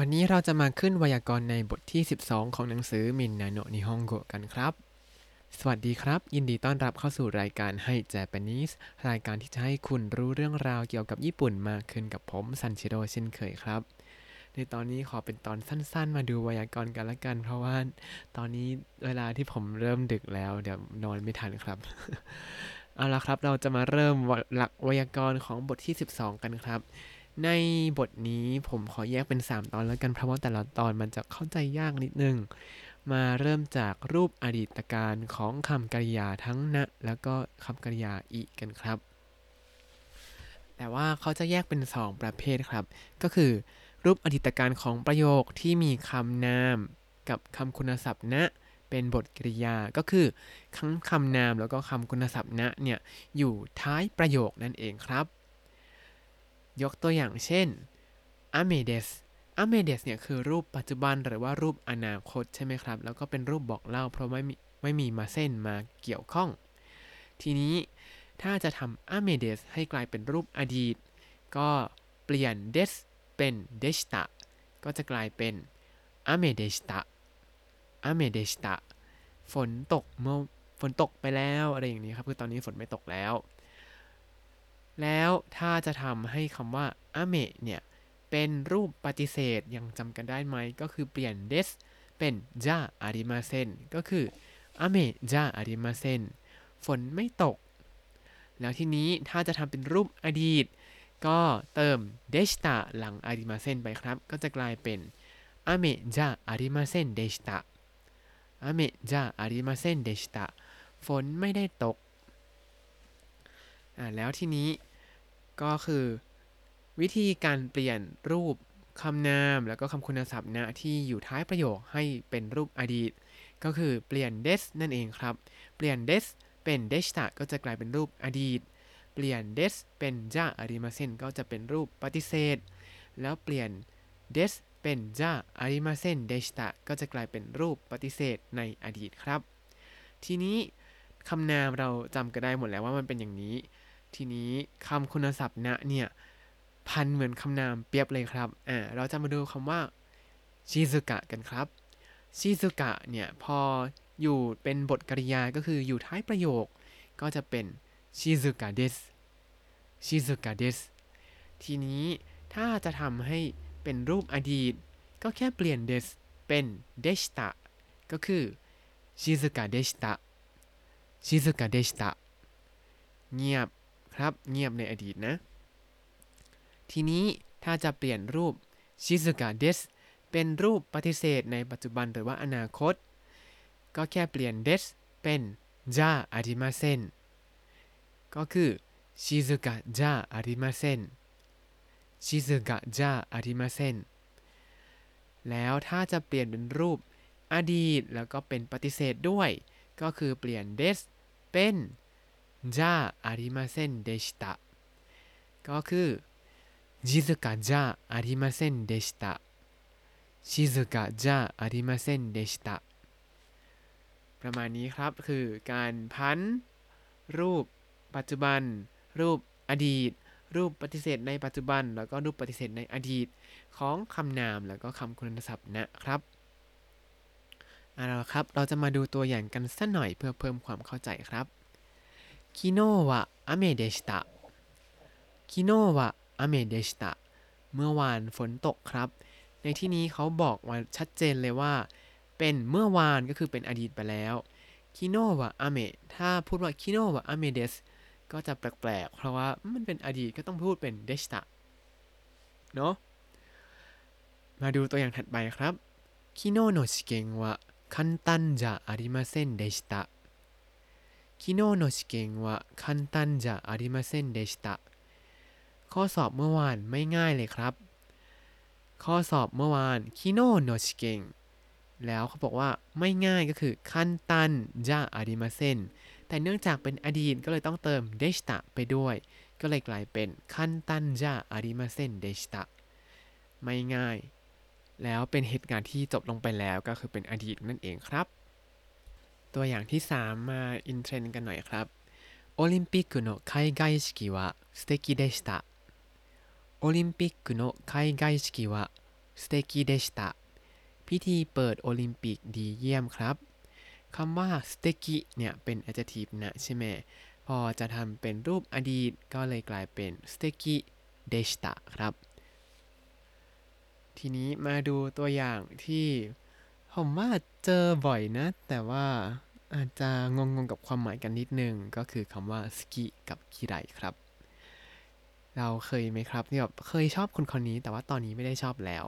วันนี้เราจะมาขึ้นไวยากรณ์ในบทที่ 12 ของหนังสือมินนาโนนิฮงโกกันครับ สวัสดีครับ ยินดีต้อนรับเข้าสู่รายการให้ Japanese รายการที่จะให้คุณรู้เรื่องราวเกี่ยวกับญี่ปุ่นมากขึ้นกับผมซันชิโร่เช่นเคยครับ ในตอนนี้ขอเป็นตอนสั้นๆ มาดูไวยากรณ์กันละกัน เพราะว่าตอนนี้เวลาที่ผมเริ่มดึกแล้ว เดี๋ยวนอนไม่ทันครับ เอาละครับเราจะมาเริ่มหลักไวยากรณ์ของบทที่ 12 กันครับ ในบทนี้ผมขอแยกเป็น 3 ตอนแล้วกันเพราะว่าแต่ละตอนมันจะเข้าใจยากนิดนึง มาเริ่มจากรูปอดีตการของคำกริยาทั้งนะ แล้วก็คำกริยาอีกันครับ แต่ว่าเขาจะแยกเป็น 2 ประเภทครับ ก็คือ รูปอดีตการของประโยคที่มีคำนามกับคำคุณศัพท์นะเป็นบทกริยา ก็คือทั้งคำนามแล้วก็คำคุณศัพท์นะเนี่ยอยู่ท้ายประโยคนั่นเองครับ ยกตัวอย่างเช่น雨です 雨ですเนี่ยคือรูปปัจจุบันหรือว่ารูปอนาคตใช่ไหมครับ แล้วก็เป็นรูปบอกเล่า เพราะไม่มีไม่มีませんมาเกี่ยวข้อง ทีนี้ถ้าจะทำ雨ですให้กลายเป็นรูปอดีต ก็เปลี่ยนですเป็นでしたก็จะกลายเป็น雨でした 雨でしたฝนตกเมื่อฝนตกไปแล้วอะไรอย่างนี้ครับ คือตอนนี้ฝนไม่ตกแล้ว แล้วถ้าจะทำให้คำว่าอเมะเนี่ย เป็นรูปปฏิเสธยังจำกันได้ไหม ก็คือเปลี่ยนเดสเป็นจาอาริมาเซนก็คืออเมะจาอาริมาเซนฝนไม่ตก แล้วทีนี้ถ้าจะทำเป็นรูปอดีต ก็เติมเดชตะหลังอาริมาเซนไปครับ ก็จะกลายเป็นอเมะจาอาริมาเซนเดชตะอเมะจาอาริมาเซนเดชตะฝนไม่ได้ตกอ่าแล้วทีนี้ ก็คือวิธีการเปลี่ยนรูปคำนามแล้วก็คำคุณศัพท์นะที่อยู่ท้ายประโยคให้เป็นรูปอดีต ก็คือเปลี่ยน des นั่นเองครับ เปลี่ยน des เป็น deshita ก็จะกลายเป็นรูปอดีต เปลี่ยน des เป็น ja arimasen ก็จะเป็นรูปปฏิเสธ แล้วเปลี่ยน des เป็น ja arimasen deshita ก็จะกลายเป็นรูปปฏิเสธในอดีตครับ ทีนี้คำนามเราจำกันได้หมดแล้วว่ามันเป็นอย่างนี้ ทีนี้คำคุณศัพท์นะเนี่ยพันเหมือนคำนามเปรียบเลยครับอ่าเราจะมาดูคำว่าชิซุกะกันครับชิซุกะเนี่ยพออยู่เป็นบทกริยาก็คืออยู่ท้ายประโยค ก็จะเป็นชิซุกะเดสชิซุกะเดสทีนี้ถ้าจะทำให้เป็นรูปอดีต ก็แค่เปลี่ยนเดสเป็นเดชตะก็คือชิซุกะเดชตะชิซุกะเดชตะเงียบ ครับ เงียบในอดีตนะ ทีนี้ถ้าจะเปลี่ยนรูปชิซุกะเดสเป็นรูปปฏิเสธในปัจจุบันหรือว่าอนาคต ก็แค่เปลี่ยนเดสเป็นจาอาริมาเซนก็คือชิซุกะจาอาริมาเซนชิซุกะจาอาริมาเซนแล้วถ้าจะเปลี่ยนเป็นรูปอดีตแล้วก็เป็นปฏิเสธด้วย ก็คือเปลี่ยนเดสเป็น จาอาริมาเซนเดชตะก็คือ静かじゃありませんでした静かじゃありませんでしたประมาณนี้ครับคือการพันรูปปัจจุบัน รูปอดีต รูปปฏิเสธในปัจจุบัน แล้วก็รูปปฏิเสธในอดีตของคำนามแล้วก็คำคุณศัพท์นะครับเอาละครับเราจะมาดูตัวอย่างกันสักหน่อยเพื่อเพิ่มความเข้าใจครับ 昨日は雨でした昨日はอเมเดชตะเมื่อวานฝนตกครับ ในที่นี้เขาบอกมาชัดเจนเลยว่า เป็นเมื่อวานก็คือเป็นอดีตไปแล้วคิโนวะอเมถ้าพูดว่าคิโนวะอเมเดสก็จะแปลกๆ เพราะว่ามันเป็นอดีตก็ต้องพูดเป็นเดชตะเนาะมาดูตัวอย่างถัดไปครับคิโนโนชิเกงวะคันตันจะอาริมาเซนเดชตะ 昨日の試験は簡単じゃありませんでしたข้อสอบเมื่อวานไม่ง่ายเลยครับ ข้อสอบเมื่อวานคิโนโนชิเกงแล้วเขาบอกว่าไม่ง่ายก็คือ簡単じゃありませんแต่เนื่องจากเป็นอดีตก็เลยต้องเติมでしたไปด้วย ก็เลยกลายเป็น簡単じゃありませんでしたไม่ง่าย แล้วเป็นเหตุการณ์ที่จบลงไปแล้วก็คือเป็นอดีตนั่นเองครับ ตัวอย่างที่ 3 มาอินเทรนกันหน่อยครับโอลิมปิกの開会式は素敵でしたオリンピックの開会式は สเตกิเดชตะพิธีเปิดโอลิมปิกดีเยี่ยมครับคำว่าสเตกิเนี่ยเป็น adjective นะใช่ไหมพอจะทำเป็นรูปอดีตก็เลยกลายเป็นสเตกิเดชตะครับ ทีนี้มาดูตัวอย่างที่ผมว่าเจอบ่อยนะ แต่ว่า อาจจะงงๆกับความหมายกันนิดนึง ก็คือคำว่า好きกับคิไรครับ เราเคยไหมครับที่แบบเคยชอบคนคนนี้แต่ว่าตอนนี้ไม่ได้ชอบแล้ว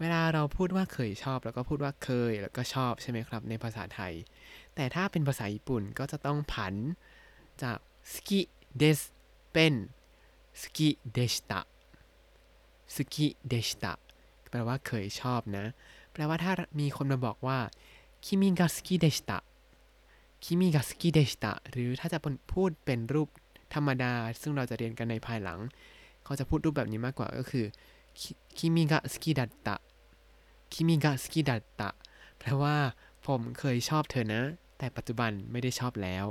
เวลาเราพูดว่าเคยชอบ แล้วก็พูดว่าเคยแล้วก็ชอบใช่ไหมครับ ในภาษาไทย แต่ถ้าเป็นภาษาญี่ปุ่นก็จะต้องผันจาก好きですเป็น好きでした好きでしたแปลว่าเคยชอบนะ แปลว่าถ้ามีคนมาบอกว่า 君が好きでした 君が好きでしたหรือถ้าจะพูดเป็นรูปธรรมดา ซึ่งเราจะเรียนกันในภายหลัง เขาจะพูดรูปแบบนี้มากกว่าก็คือคิมิกาสกิดัตตะคิมิกาสกิดัตตะแปลว่าผมเคยชอบเธอนะ แต่ปัจจุบันไม่ได้ชอบแล้ว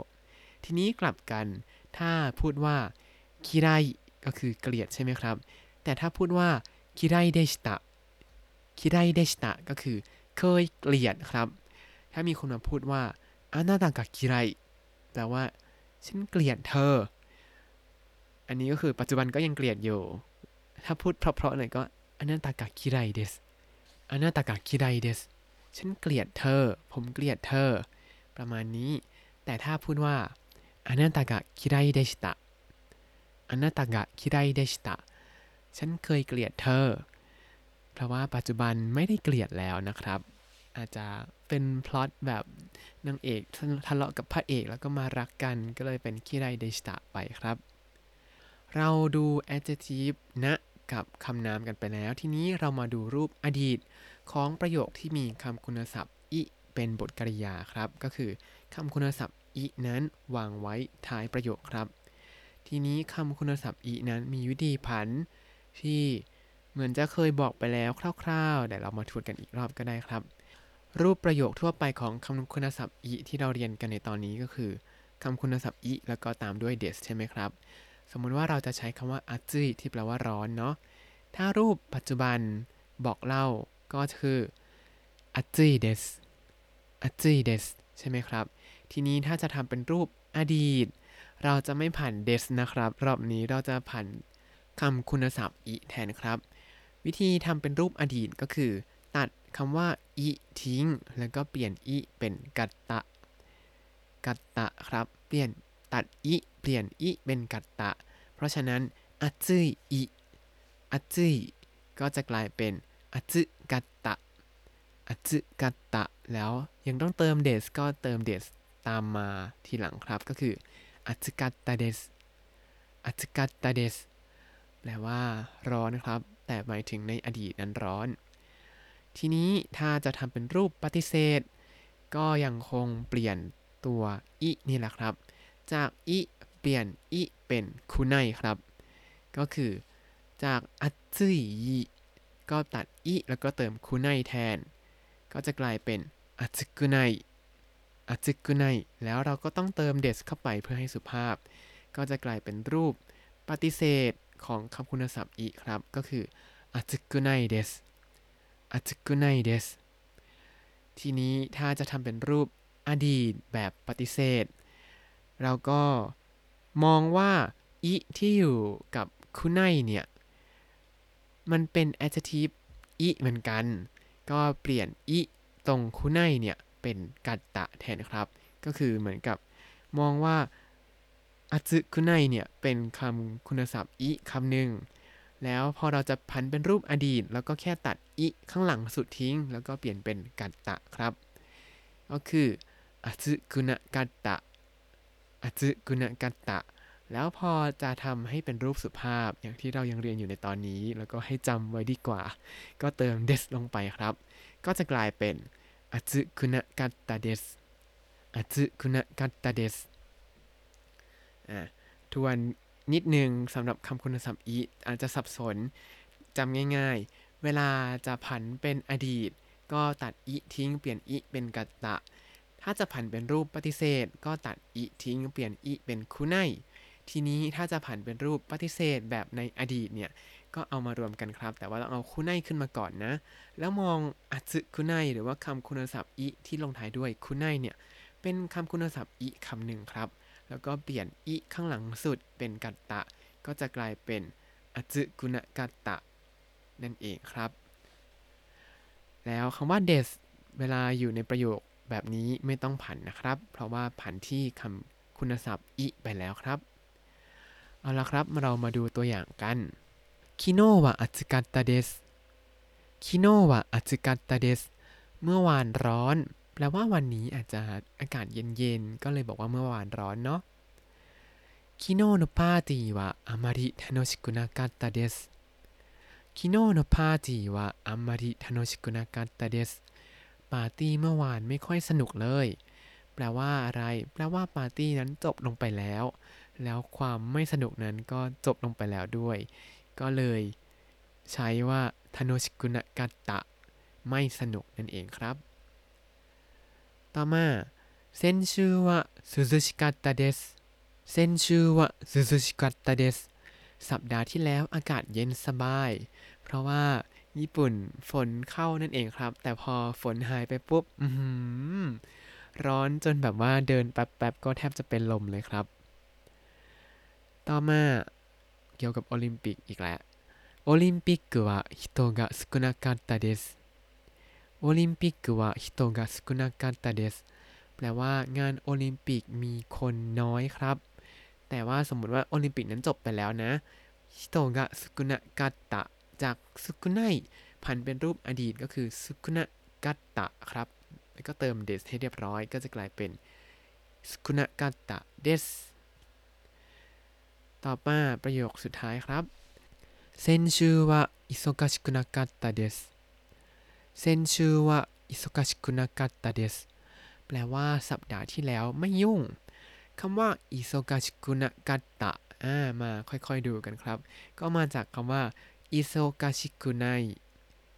ทีนี้กลับกัน ถ้าพูดว่าคิไรก็คือเกลียดใช่ไหมครับ แต่ถ้าพูดว่าคิไรเดชตะคิไรเดชตะก็คือเคยเกลียดครับ ถ้ามีคนมาพูดว่าอานาตากะคิไรแปลว่าฉันเกลียดเธอ อันนี้ก็คือปัจจุบันก็ยังเกลียดอยู่ ถ้าพูดเพราะๆหน่อยก็อานาตากะคิไรเดสอานาตากะคิไรเดสฉันเกลียดเธอ ผมเกลียดเธอ ประมาณนี้ แต่ถ้าพูดว่าอานาตากะคิไรเดชิตะอานาตากะคิไรเดชิตะฉันเคยเกลียดเธอ เพราะว่าปัจจุบันไม่ได้เกลียดแล้วนะครับ อาจจะ เป็นพล็อตแบบนางเอกทะเลาะกับพระเอกแล้วก็มารักกันก็เลยเป็นคิไรเดชตะไปครับ เราดู adjective นะกับคำนามกันไปแล้ว ทีนี้เรามาดูรูปอดีตของประโยคที่มีคำคุณศัพท์อิเป็นบทกริยาครับ ก็คือคำคุณศัพท์อินั้นวางไว้ท้ายประโยคครับ ทีนี้คำคุณศัพท์อินั้นมีวิธีผันที่เหมือนจะเคยบอกไปแล้วคร่าว ๆ แต่เรามาทวนกันอีกรอบก็ได้ครับ รูปประโยคทั่วไปของคำคุณศัพท์อิที่เราเรียนกันในตอนนี้ก็คือคำคุณศัพท์อิแล้วก็ตามด้วยเดสใช่ไหมครับ สมมุติว่าเราจะใช้คำว่าอาจิที่แปลว่าร้อนเนาะถ้ารูปปัจจุบันบอกเล่าก็คืออาจิเดสอาจิเดสใช่ไหมครับ ทีนี้ถ้าจะทำเป็นรูปอดีต เราจะไม่ผ่านเดสนะครับ รอบนี้เราจะผ่านคำคุณศัพท์อิแทนครับ วิธีทำเป็นรูปอดีตก็คือ ตัดคำว่าอิทิ้ง แล้วก็เปลี่ยนอิเป็นกัตตะ กัตตะครับ เปลี่ยนตัดอิเปลี่ยนอิเป็นกัตตะ เพราะฉะนั้นอาจิอิอาจิก็จะกลายเป็น暑かった 暑かった แล้วยังต้องเติมですก็เติมですตามมาทีหลังครับก็คือ暑かったです 暑かったですแปลว่าร้อนครับ แต่หมายถึงในอดีตนั้นร้อน ทีนี้ถ้าจะทำเป็นรูปปฏิเสธ ก็ยังคงเปลี่ยนตัวอินี่แหละครับ จากอิเปลี่ยนอิเป็นคุไนครับ ก็คือจากอัตซึยิก็ตัดอิแล้วก็เติมคุไนแทน ก็จะกลายเป็นอัตซึกุไนอัตซึกุไนแล้วเราก็ต้องเติมเดสเข้าไปเพื่อให้สุภาพ ก็จะกลายเป็นรูปปฏิเสธของคำคุณศัพท์อิครับ ก็คืออัตซึกุไนเดส อัตซึกุไนเดสทีนี้ถ้าจะทำเป็นรูปอดีตแบบปฏิเสธ เราก็มองว่าอิที่อยู่กับคุไนเนี่ย มันเป็น adjective อิเหมือนกัน ก็เปลี่ยนอิตรงคุไนเนี่ย เป็นกัตตะแทนครับ ก็คือเหมือนกับมองว่าอาซึคุไนเนี่ย เป็นคำคุณศัพท์อิคำหนึ่ง แล้วพอเราจะพันเป็นรูปอดีต แล้วก็แค่ตัดอิข้างหลังสุดทิ้ง แล้วก็เปลี่ยนเป็นกัตตะครับ ก็คืออาซึกุนะกัตตะอาซึกุนะกัตตะ แล้วพอจะทำให้เป็นรูปสุภาพอย่างที่เรายังเรียนอยู่ในตอนนี้ แล้วก็ให้จำไว้ดีกว่า ก็เติมเดสลงไปครับ ก็จะกลายเป็นอาซึกุนะกัตตะเดสอาซึกุนะกัตตะเดสอ่าทวน นิดนึงสำหรับคำคุณศัพท์อีอาจจะสับสนจำง่ายๆ เวลาจะผันเป็นอดีต ก็ตัดอิทิ้งเปลี่ยนอิเป็นกัตตะ ถ้าจะผันเป็นรูปปฏิเสธ ก็ตัดอิทิ้งเปลี่ยนอิเป็นคุไนทีนี้ถ้าจะผันเป็นรูปปฏิเสธแบบในอดีตเนี่ยก็เอามารวมกันครับ แต่ว่าต้องเอาคุไนขึ้นมาก่อนนะ แล้วมองอัตสึคุไนหรือว่าคำคุณศัพท์อิที่ลงท้ายด้วยคุไนเนี่ยเป็นคำคุณศัพท์อิคำหนึ่งครับ แล้วก็เปลี่ยนอิข้างหลังสุดเป็นกัตตะ ก็จะกลายเป็นอัตสึกุณกัตตะ นั่นเองครับ แล้วคำว่า des เวลาอยู่ในประโยคแบบนี้ไม่ต้องผันนะครับ เพราะว่าผันที่คำคุณศัพท์อิไปแล้วครับ เอาละครับเรามาดูตัวอย่างกันคิโนวะอัตสึกัตตะเดสคิโนวะอัตสึกัตตะเดสเมื่อวานร้อน แปลว่าวันนี้อาจจะอากาศเย็นๆ ก็เลยบอกว่าเมื่อวานร้อนเนาะ昨日のパーティーはあまり楽しくなかったです昨日のパーティーはあまり楽しくなかったですปาร์ตี้เมื่อวานไม่ค่อยสนุกเลย แปลว่าอะไร แปลว่าปาร์ตี้นั้นจบลงไปแล้ว แล้วความไม่สนุกนั้นก็จบลงไปแล้วด้วย ก็เลยใช้ว่าทโนชิกุนะกัตตะ ไม่สนุกนั่นเองครับ ต่อมาเซนชูวะซูซูชิกัตตะเดสเซนชูวะซูซูชิกัตตะเดสสัปดาห์ที่แล้วอากาศเย็นสบาย เพราะว่าญี่ปุ่นฝนเข้านั่นเองครับ แต่พอฝนหายไปปุ๊บร้อนจนแบบว่าเดินแป๊บๆ ก็แทบจะเป็นลมเลยครับ ต่อมาเกี่ยวกับโอลิมปิกอีกแล้วโอลิมปิกは人が少なかったです โอลิมปิกは人が少なかったですแปลว่างานโอลิมปิกมีคนน้อยครับ แต่ว่าสมมุติว่าโอลิมปิกนั้นจบไปแล้วนะฮิโตกะสุกุนะกัตตะจากสุกุไนผันเป็นรูปอดีตก็คือสุกุนะกัตตะครับ แล้วก็เติมเดสให้เรียบร้อยก็จะกลายเป็นสุกุนะกัตตะเดสต่อมาประโยคสุดท้ายครับ先週は忙しくなかったです เซนชูวะอิสุกาชิคุนากัตตาเดสแปลว่าสัปดาห์ที่แล้วไม่ยุ่งคำว่า忙しくなかったามาค่อยๆดูกันครับ ก็มาจากคำว่า忙しくな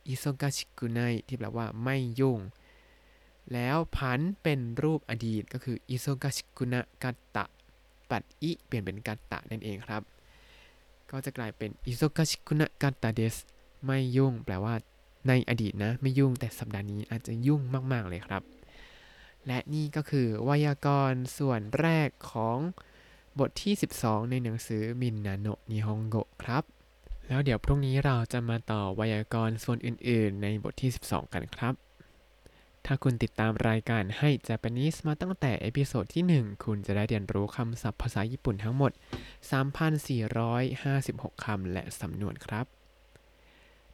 い 忙しくないที่แปลว่าไม่ยุ่ง แล้วผันเป็นรูปอดีตก็คือ忙しくなかった ปัดอิเปลี่ยนเป็นกัตตะนั่นเองครับ ก็จะกลายเป็น忙しくなかったですไม่ยุ่ง แปลว่า ในอดีตนะไม่ยุ่งแต่สัปดาห์นี้อาจจะยุ่งมาก ๆ เลยครับ และนี่ก็คือไวยากรณ์ส่วนแรกของบทที่ 12 ในหนังสือみんなの日本語ครับ แล้วเดี๋ยวพรุ่งนี้เราจะมาต่อไวยากรณ์ส่วนอื่น ๆ ในบทที่ 12 กันครับ ถ้าคุณติดตามรายการให้ Japanese มาตั้งแต่ episode ที่ 1 คุณจะได้เรียนรู้คำศัพท์ภาษาญี่ปุ่นทั้งหมด 3,456 คำและสำนวนครับ